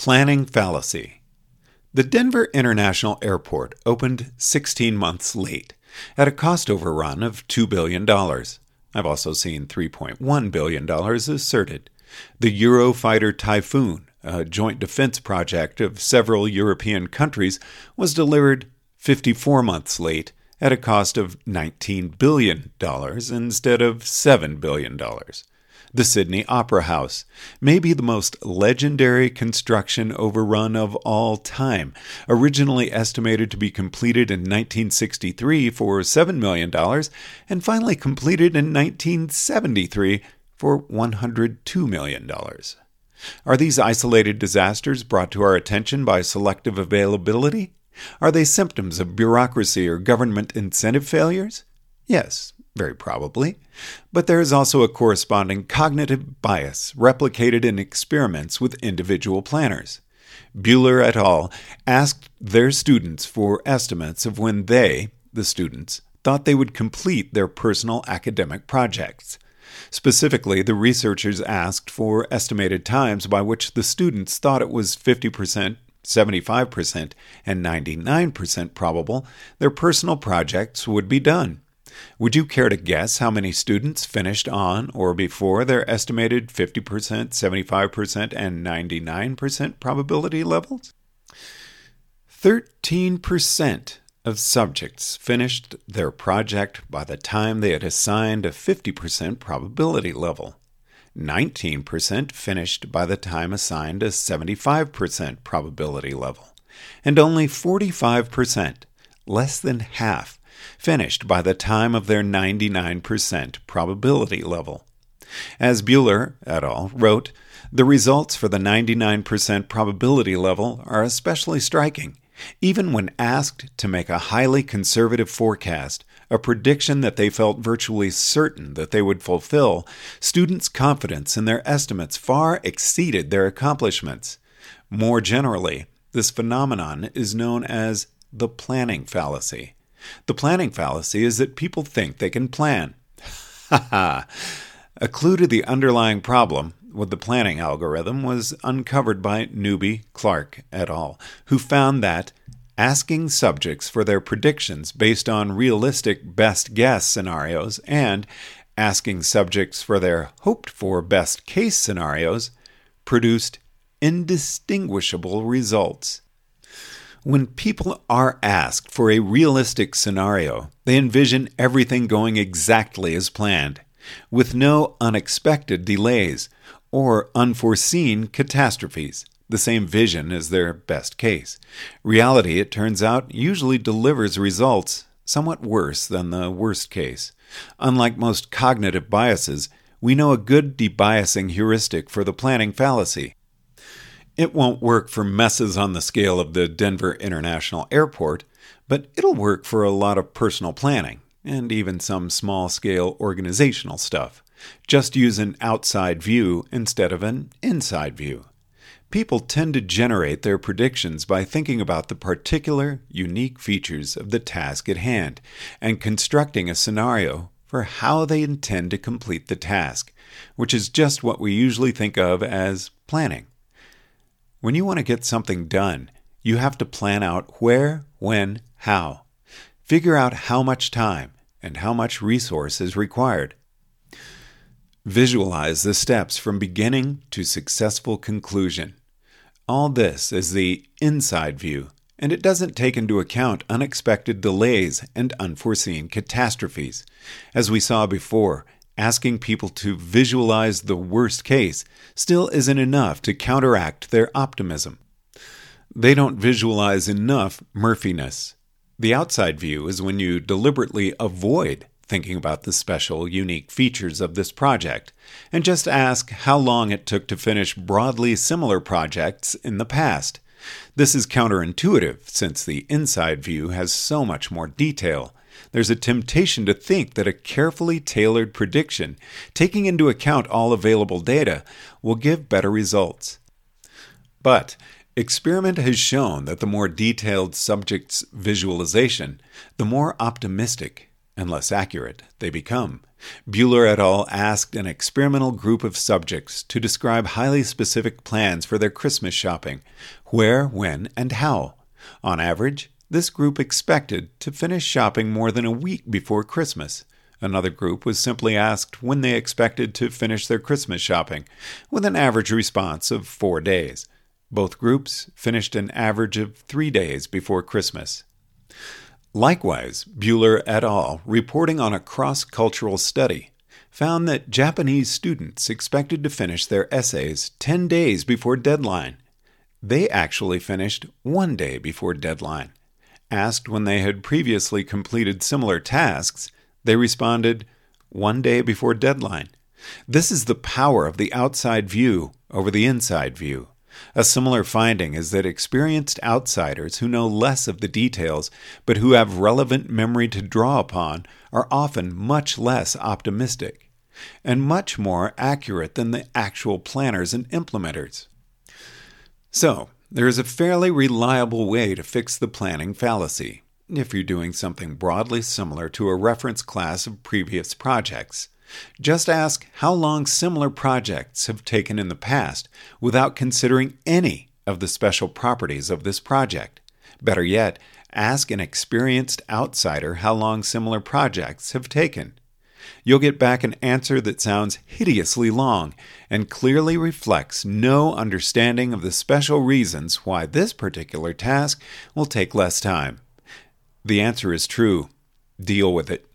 Planning Fallacy The Denver International Airport opened 16 months late at a cost overrun of $2 billion. I've also seen $3.1 billion asserted. The Eurofighter Typhoon, a joint defense project of several European countries, was delivered 54 months late at a cost of $19 billion instead of $7 billion the Sydney Opera House, may be the most legendary construction overrun of all time. Originally estimated to be completed in 1963 for $7 million, and finally completed in 1973 for $102 million. Are these isolated disasters brought to our attention by selective availability? Are they symptoms of bureaucracy or government incentive failures? Yes, very probably. But there is also a corresponding cognitive bias replicated in experiments with individual planners. Buehler et al. asked their students for estimates of when they, the students, thought they would complete their personal academic projects. Specifically, the researchers asked for estimated times by which the students thought it was 50%, 75%, and 99% probable their personal projects would be done. Would you care to guess how many students finished on or before their estimated 50%, 75%, and 99% probability levels? 13% of subjects finished their project by the time they had assigned a 50% probability level. 19% finished by the time assigned a 75% probability level. And only 45%, less than half, finished by the time of their 99% probability level. As Buehler et al. wrote, the results for the 99% probability level are especially striking. Even when asked to make a highly conservative forecast, a prediction that they felt virtually certain that they would fulfill, students' confidence in their estimates far exceeded their accomplishments. More generally, this phenomenon is known as the planning fallacy. The planning fallacy is that people think they can plan. Ha ha! A clue to the underlying problem with the planning algorithm was uncovered by Newby, Clark, et al., who found that asking subjects for their predictions based on realistic best guess scenarios and asking subjects for their hoped for best case scenarios produced indistinguishable results. When people are asked for a realistic scenario, they envision everything going exactly as planned, with no unexpected delays or unforeseen catastrophes. The same vision as their best case. Reality, it turns out, usually delivers results somewhat worse than the worst case. Unlike most cognitive biases, we know a good debiasing heuristic for the planning fallacy. It won't work for messes on the scale of the Denver International Airport, but it'll work for a lot of personal planning and even some small scale organizational stuff. Just use an outside view instead of an inside view. People tend to generate their predictions by thinking about the particular, unique features of the task at hand and constructing a scenario for how they intend to complete the task, which is just what we usually think of as planning. When you want to get something done, you have to plan out where, when, how. Figure out how much time and how much resource is required. Visualize the steps from beginning to successful conclusion. All this is the inside view, and it doesn't take into account unexpected delays and unforeseen catastrophes. As we saw before, asking people to visualize the worst case still isn't enough to counteract their optimism. They don't visualize enough Murphyness. The outside view is when you deliberately avoid thinking about the special, unique features of this project, and just ask how long it took to finish broadly similar projects in the past. This is counterintuitive since the inside view has so much more detail there's a temptation to think that a carefully tailored prediction, taking into account all available data, will give better results. But experiment has shown that the more detailed subject's visualization, the more optimistic and less accurate they become. Buehler et al. asked an experimental group of subjects to describe highly specific plans for their Christmas shopping where, when, and how. On average, this group expected to finish shopping more than a week before Christmas. Another group was simply asked when they expected to finish their Christmas shopping, with an average response of four days. Both groups finished an average of three days before Christmas. Likewise, Buehler et al., reporting on a cross cultural study, found that Japanese students expected to finish their essays 10 days before deadline. They actually finished one day before deadline. Asked when they had previously completed similar tasks, they responded, one day before deadline. This is the power of the outside view over the inside view. A similar finding is that experienced outsiders who know less of the details but who have relevant memory to draw upon are often much less optimistic and much more accurate than the actual planners and implementers. So, there is a fairly reliable way to fix the planning fallacy if you're doing something broadly similar to a reference class of previous projects. Just ask how long similar projects have taken in the past without considering any of the special properties of this project. Better yet, ask an experienced outsider how long similar projects have taken. You'll get back an answer that sounds hideously long and clearly reflects no understanding of the special reasons why this particular task will take less time. The answer is true. Deal with it.